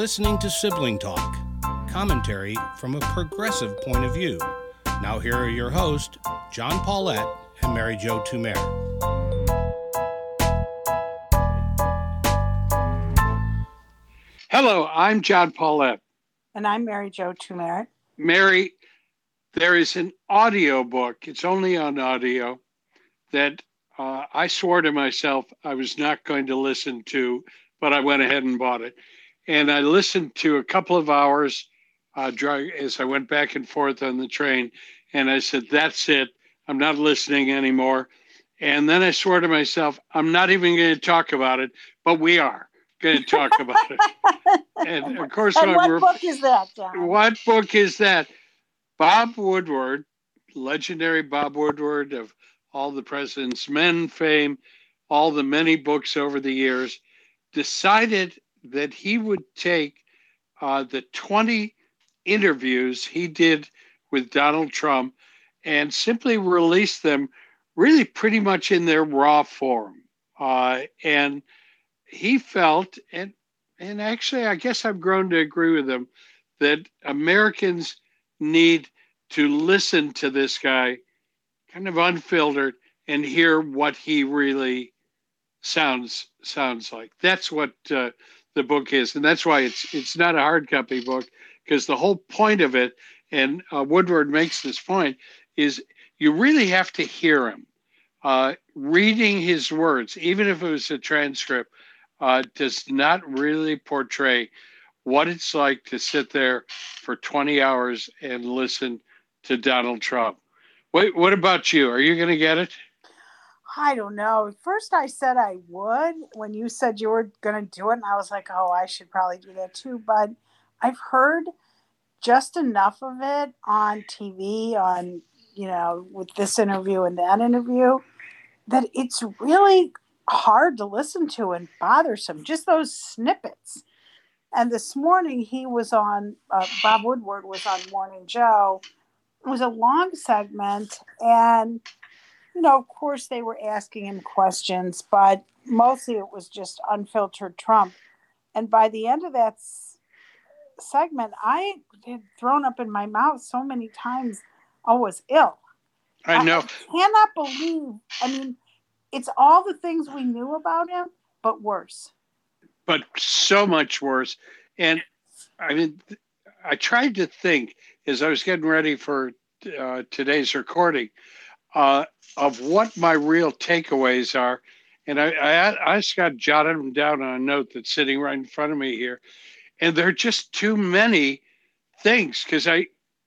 You're listening to Sibling Talk, commentary from a progressive point of view. Now, here are your hosts, John Paulette and Mary Jo Tumer. Hello, I'm John Paulette. And I'm Mary Jo Tumer. Mary, there is an audio book, it's only on audio, that uh, I swore to myself I was not going to listen to, but I went ahead and bought it. And I listened to a couple of hours uh, as I went back and forth on the train. And I said, That's it. I'm not listening anymore. And then I swore to myself, I'm not even going to talk about it, but we are going to talk about it. and of course, and what book is that, John? What book is that? Bob Woodward, legendary Bob Woodward of all the President's Men fame, all the many books over the years, decided that he would take uh, the 20 interviews he did with Donald Trump and simply release them really pretty much in their raw form. Uh, and he felt, and and actually, I guess I've grown to agree with him, that Americans need to listen to this guy kind of unfiltered and hear what he really sounds sounds like. That's what uh, the book is, and that's why it's it's not a hard copy book because the whole point of it, and uh, Woodward makes this point, is you really have to hear him. Uh, reading his words, even if it was a transcript, uh, does not really portray what it's like to sit there for 20 hours and listen to Donald Trump. Wait, what about you? Are you going to get it? I don't know. First, I said I would when you said you were going to do it, and I was like, oh, I should probably do that too. But I've heard just enough of it on TV, on, you know, with this interview and that interview, that it's really hard to listen to and bothersome. Just those snippets. And this morning, he was on, uh, Bob Woodward was on Morning Joe. It was a long segment, and you know, of course, they were asking him questions, but mostly it was just unfiltered Trump. And by the end of that s- segment, I had thrown up in my mouth so many times I was ill. I know. I cannot believe. I mean, it's all the things we knew about him, but worse. But so much worse. And I mean, I tried to think as I was getting ready for uh, today's recording uh, of what my real takeaways are. And I, I, I just got jotted them down on a note that's sitting right in front of me here. And there are just too many things because I,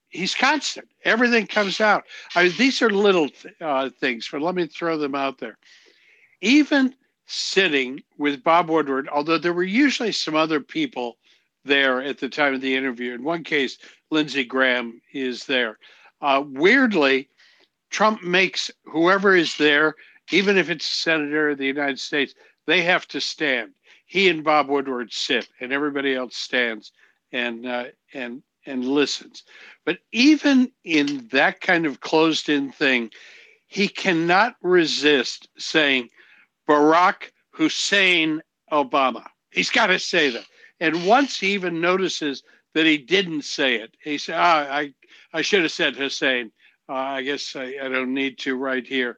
he's constant. Everything comes out. I these are little uh, things, but let me throw them out there. Even sitting with Bob Woodward, although there were usually some other people there at the time of the interview. In one case, Lindsey Graham is there. Uh, weirdly, Trump makes whoever is there, even if it's a senator of the United States, they have to stand. He and Bob Woodward sit, and everybody else stands and uh, and and listens. But even in that kind of closed-in thing, he cannot resist saying Barack Hussein Obama. He's got to say that. And once he even notices that he didn't say it, he said, ah, I, I should have said Hussein. Uh, I guess I, I don't need to right here.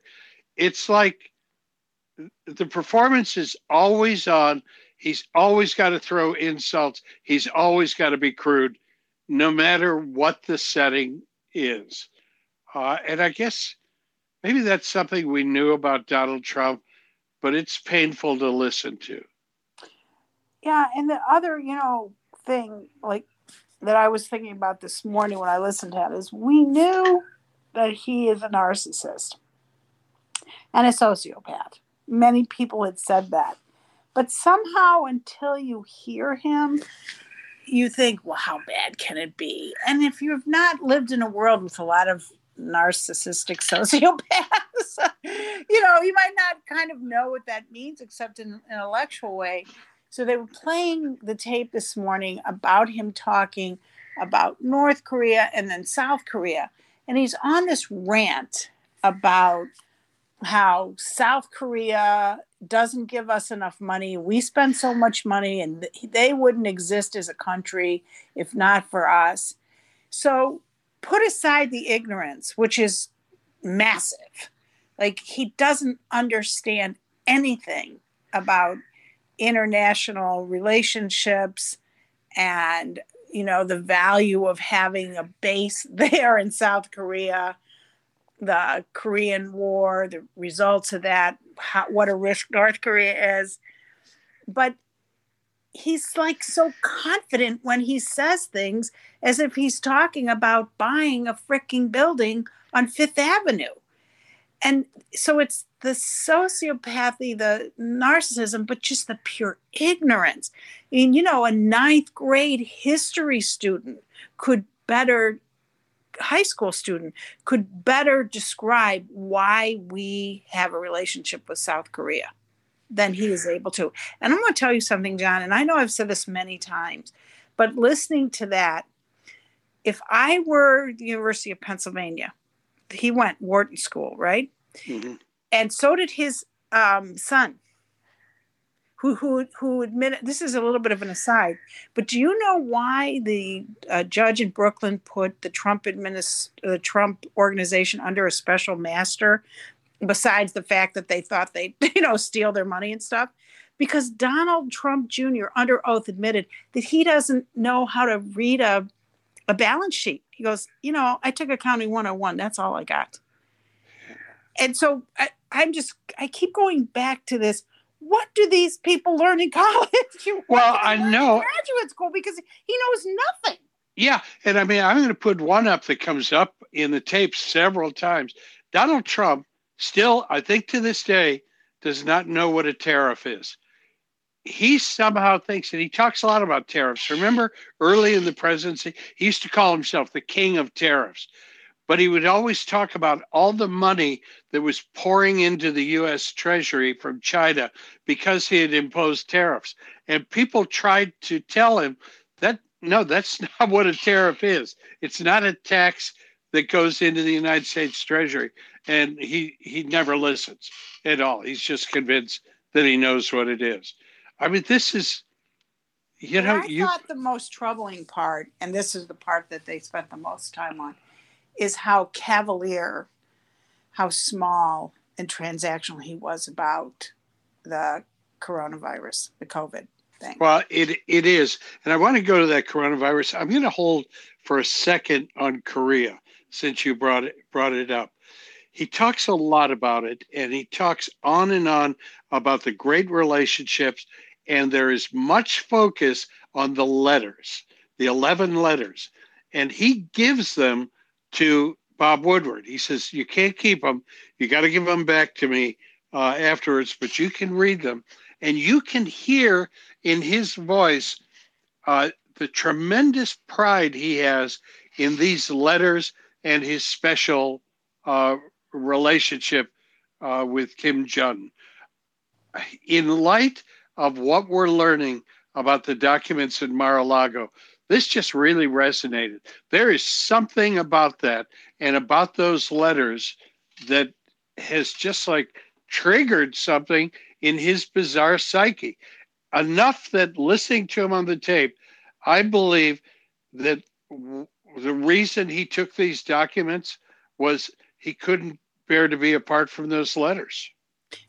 It's like the performance is always on. He's always got to throw insults. He's always got to be crude, no matter what the setting is. Uh, and I guess maybe that's something we knew about Donald Trump, but it's painful to listen to. Yeah, and the other, you know, thing like that I was thinking about this morning when I listened to it is we knew that he is a narcissist and a sociopath. Many people had said that. But somehow, until you hear him, you think, well, how bad can it be? And if you've not lived in a world with a lot of narcissistic sociopaths, you know, you might not kind of know what that means except in an intellectual way. So they were playing the tape this morning about him talking about North Korea and then South Korea and he's on this rant about how South Korea doesn't give us enough money. We spend so much money, and they wouldn't exist as a country if not for us. So put aside the ignorance, which is massive. Like he doesn't understand anything about international relationships and you know the value of having a base there in South Korea the Korean War, the results of that, how, what a risk North Korea is. But he's like so confident when he says things as if he's talking about buying a freaking building on Fifth Avenue. And so it's the sociopathy, the narcissism, but just the pure ignorance. I mean, you know, a ninth grade history student could better high school student could better describe why we have a relationship with South Korea than he is able to. And I'm going to tell you something, John, and I know I've said this many times, but listening to that, if I were the University of Pennsylvania, he went Wharton School, right? Mm-hmm. And so did his um, son who who who admitted this is a little bit of an aside, but do you know why the uh, judge in Brooklyn put the Trump administ- the Trump organization under a special master? Besides the fact that they thought they you know steal their money and stuff, because Donald Trump Jr. under oath admitted that he doesn't know how to read a a balance sheet. He goes, you know, I took accounting 101. That's all I got. And so I, I'm just I keep going back to this what do these people learn in college? well, I know graduate school because he knows nothing. Yeah, and I mean, I'm going to put one up that comes up in the tape several times. Donald Trump still, I think to this day, does not know what a tariff is. He somehow thinks that he talks a lot about tariffs. Remember, early in the presidency, he used to call himself the king of tariffs but he would always talk about all the money that was pouring into the US Treasury from China because he had imposed tariffs. And people tried to tell him that no, that's not what a tariff is. It's not a tax that goes into the United States Treasury. And he he never listens at all. He's just convinced that he knows what it is. I mean, this is you know, I you thought the most troubling part, and this is the part that they spent the most time on, is how cavalier, how small and transactional he was about the coronavirus, the COVID thing. Well, it it is, and I want to go to that coronavirus. I'm going to hold for a second on Korea since you brought it brought it up. He talks a lot about it, and he talks on and on about the great relationships, and there is much focus on the letters, the eleven letters, and he gives them to Bob Woodward. He says, You can't keep them. You got to give them back to me uh, afterwards, but you can read them. And you can hear in his voice uh, the tremendous pride he has in these letters and his special uh, relationship uh, with Kim Jong. In light of what we're learning about the documents in Mar-a-Lago, this just really resonated. There is something about that and about those letters that has just like triggered something in his bizarre psyche. Enough that listening to him on the tape, I believe that w- the reason he took these documents was he couldn't bear to be apart from those letters.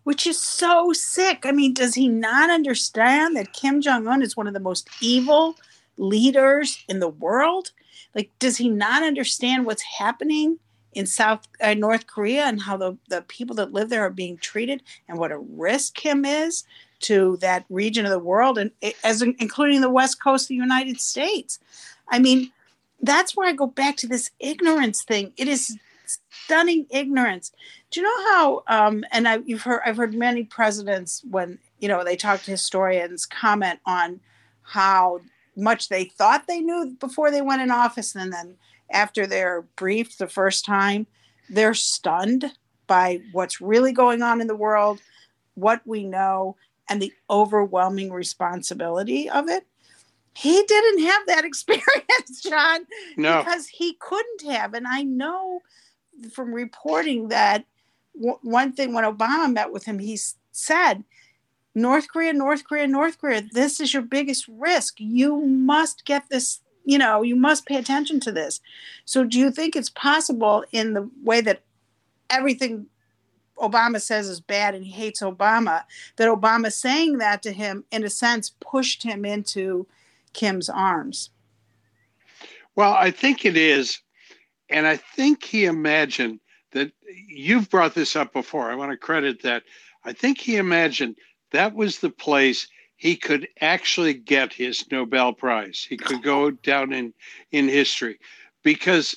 Which is so sick. I mean, does he not understand that Kim Jong un is one of the most evil, leaders in the world? Like, does he not understand what's happening in South uh, North Korea and how the, the people that live there are being treated and what a risk Kim is to that region of the world and as including the west coast of the United States? I mean, that's where I go back to this ignorance thing. It is stunning ignorance. Do you know how? Um, and I, you've heard I've heard many presidents when you know they talk to historians comment on how much they thought they knew before they went in office and then after they're briefed the first time they're stunned by what's really going on in the world what we know and the overwhelming responsibility of it he didn't have that experience john no. because he couldn't have and i know from reporting that w- one thing when Obama met with him, he said, North Korea, North Korea, North Korea, this is your biggest risk. You must get this, you know, you must pay attention to this. So, do you think it's possible in the way that everything Obama says is bad and he hates Obama, that Obama saying that to him, in a sense, pushed him into Kim's arms? Well, I think it is. And I think he imagined that you've brought this up before. I want to credit that. I think he imagined that was the place he could actually get his Nobel Prize. He could go down in, in history because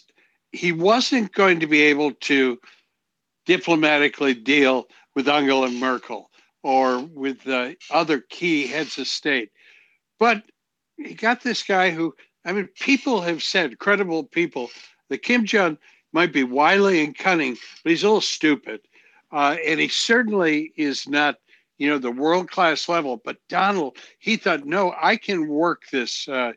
he wasn't going to be able to diplomatically deal with Angela Merkel or with the other key heads of state. But he got this guy who, I mean, people have said, credible people, that Kim Jong might be wily and cunning, but he's a little stupid. Uh, and he certainly is not, you know, the world class level. But Donald, he thought, no, I can work this uh,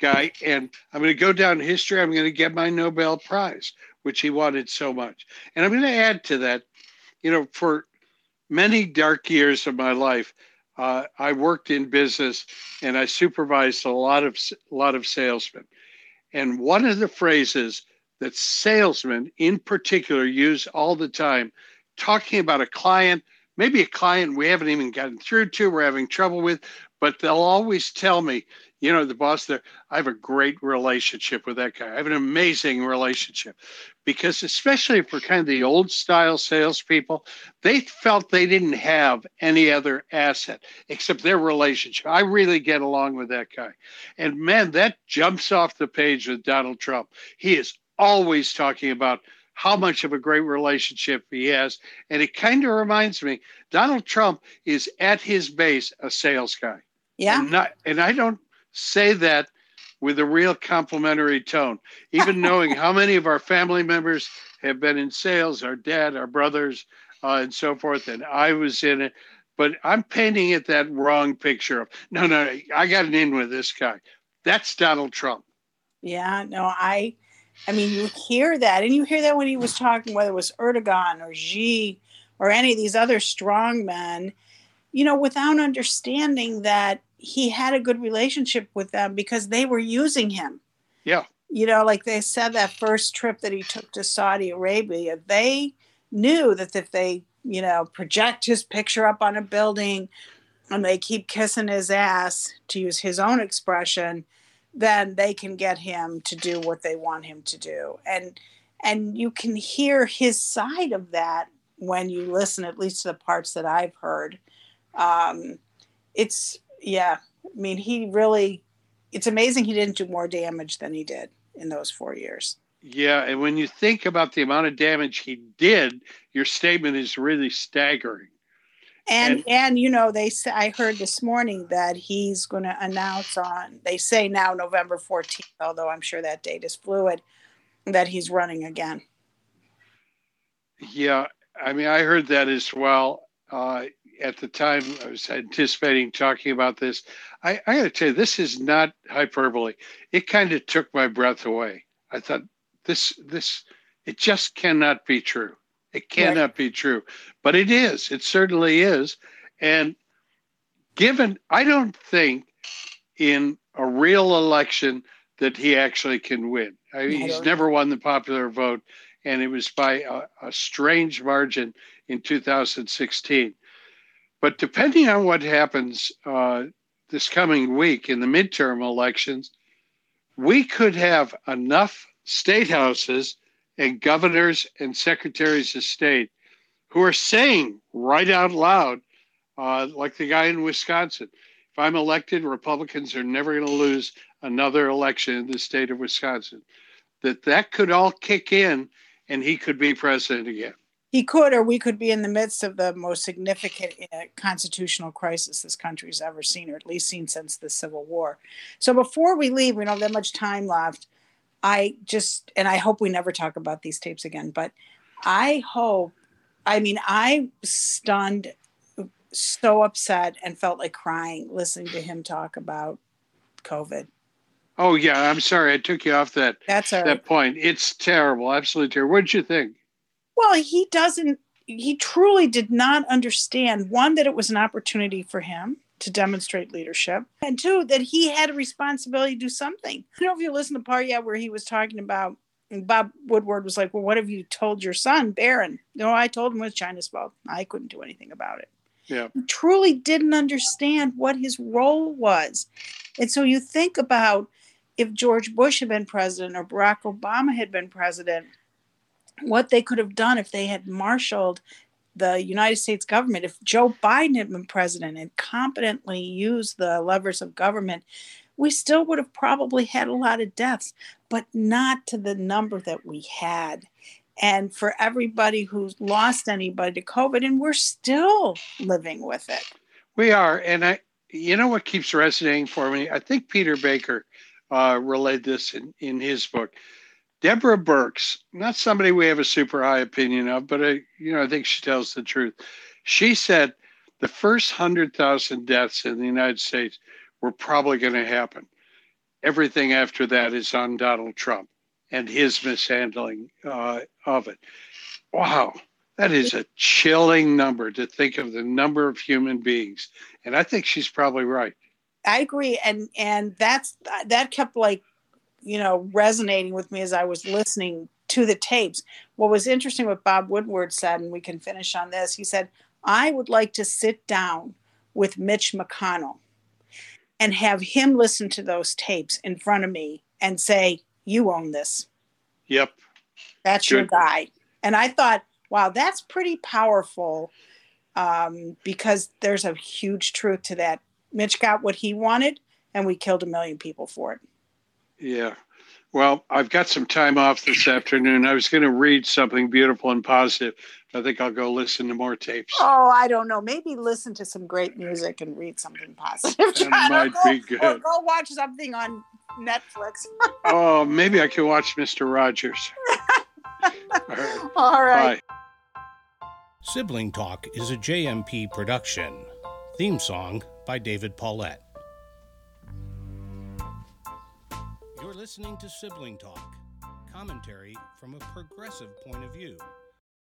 guy, and I'm going to go down history. I'm going to get my Nobel Prize, which he wanted so much. And I'm going to add to that, you know, for many dark years of my life, uh, I worked in business and I supervised a lot of a lot of salesmen. And one of the phrases that salesmen in particular use all the time, talking about a client, maybe a client we haven't even gotten through to, we're having trouble with, but they'll always tell me, you know, the boss there, I have a great relationship with that guy. I have an amazing relationship. Because, especially for kind of the old style salespeople, they felt they didn't have any other asset except their relationship. I really get along with that guy. And man, that jumps off the page with Donald Trump. He is always talking about how much of a great relationship he has. And it kind of reminds me Donald Trump is at his base a sales guy. Yeah. And, not, and I don't say that with a real complimentary tone, even knowing how many of our family members have been in sales, our dad, our brothers, uh, and so forth. And I was in it, but I'm painting it that wrong picture of no, no, I got an in with this guy. That's Donald Trump. Yeah, no, I, I mean, you hear that, and you hear that when he was talking, whether it was Erdogan or Xi or any of these other strong men, you know, without understanding that he had a good relationship with them because they were using him. Yeah. You know, like they said that first trip that he took to Saudi Arabia, they knew that if they, you know, project his picture up on a building and they keep kissing his ass, to use his own expression, then they can get him to do what they want him to do. And and you can hear his side of that when you listen, at least to the parts that I've heard. Um, it's yeah, I mean, he really, it's amazing he didn't do more damage than he did in those four years. Yeah. And when you think about the amount of damage he did, your statement is really staggering. And, and, and you know they say I heard this morning that he's going to announce on they say now November 14th although I'm sure that date is fluid that he's running again. Yeah, I mean I heard that as well. Uh, at the time I was anticipating talking about this. I, I got to tell you, this is not hyperbole. It kind of took my breath away. I thought this this it just cannot be true. It cannot right. be true, but it is. It certainly is. And given, I don't think in a real election that he actually can win. I mean, he's never won the popular vote, and it was by a, a strange margin in 2016. But depending on what happens uh, this coming week in the midterm elections, we could have enough state houses and governors and secretaries of state who are saying right out loud, uh, like the guy in Wisconsin, if I'm elected, Republicans are never going to lose another election in the state of Wisconsin. That that could all kick in, and he could be president again he could, or we could be in the midst of the most significant uh, constitutional crisis this country's ever seen, or at least seen since the Civil War. So before we leave, we don't have that much time left. I just, and I hope we never talk about these tapes again, but I hope, I mean, I stunned, so upset, and felt like crying listening to him talk about COVID. Oh yeah, I'm sorry I took you off that That's that point. It's terrible, absolutely terrible. What did you think? Well, he doesn't. he truly did not understand one that it was an opportunity for him to demonstrate leadership. And two that he had a responsibility to do something. I don't know if you listened to part yet where he was talking about bob woodward was like well what have you told your son barron no i told him it was china's fault. I couldn't do anything about it. Yeah. he truly didn't understand what his role was. And so you think about if george bush had been president or barack obama had been president what they could have done if they had marshaled the United States government, if Joe Biden had been president and competently used the levers of government, we still would have probably had a lot of deaths, but not to the number that we had. And for everybody who's lost anybody to COVID, and we're still living with it. We are, and I, you know, what keeps resonating for me? I think Peter Baker uh, relayed this in in his book. Deborah Birx, not somebody we have a super high opinion of, but I, you know, I think she tells the truth. She said the first hundred thousand deaths in the United States were probably going to happen. Everything after that is on Donald Trump and his mishandling uh, of it. Wow, that is a chilling number to think of the number of human beings, and I think she's probably right. I agree, and and that's that kept like you know resonating with me as I was listening to the tapes. What was interesting, what Bob Woodward said, and we can finish on this. He said, "I would like to sit down with Mitch McConnell and have him listen to those tapes in front of me and say, "You own this. Yep. That's your guy." And I thought, wow, that's pretty powerful um, because there's a huge truth to that. Mitch got what he wanted, and we killed a million people for it. Yeah. Well, I've got some time off this afternoon. I was going to read something beautiful and positive. I think I'll go listen to more tapes. Oh, I don't know. Maybe listen to some great music and read something positive. That might go, be good. Or go watch something on Netflix. Oh, maybe I can watch Mr. Rogers. All right. All right. Sibling Talk is a JMP production. Theme song by David Paulette. Listening to Sibling Talk, commentary from a progressive point of view.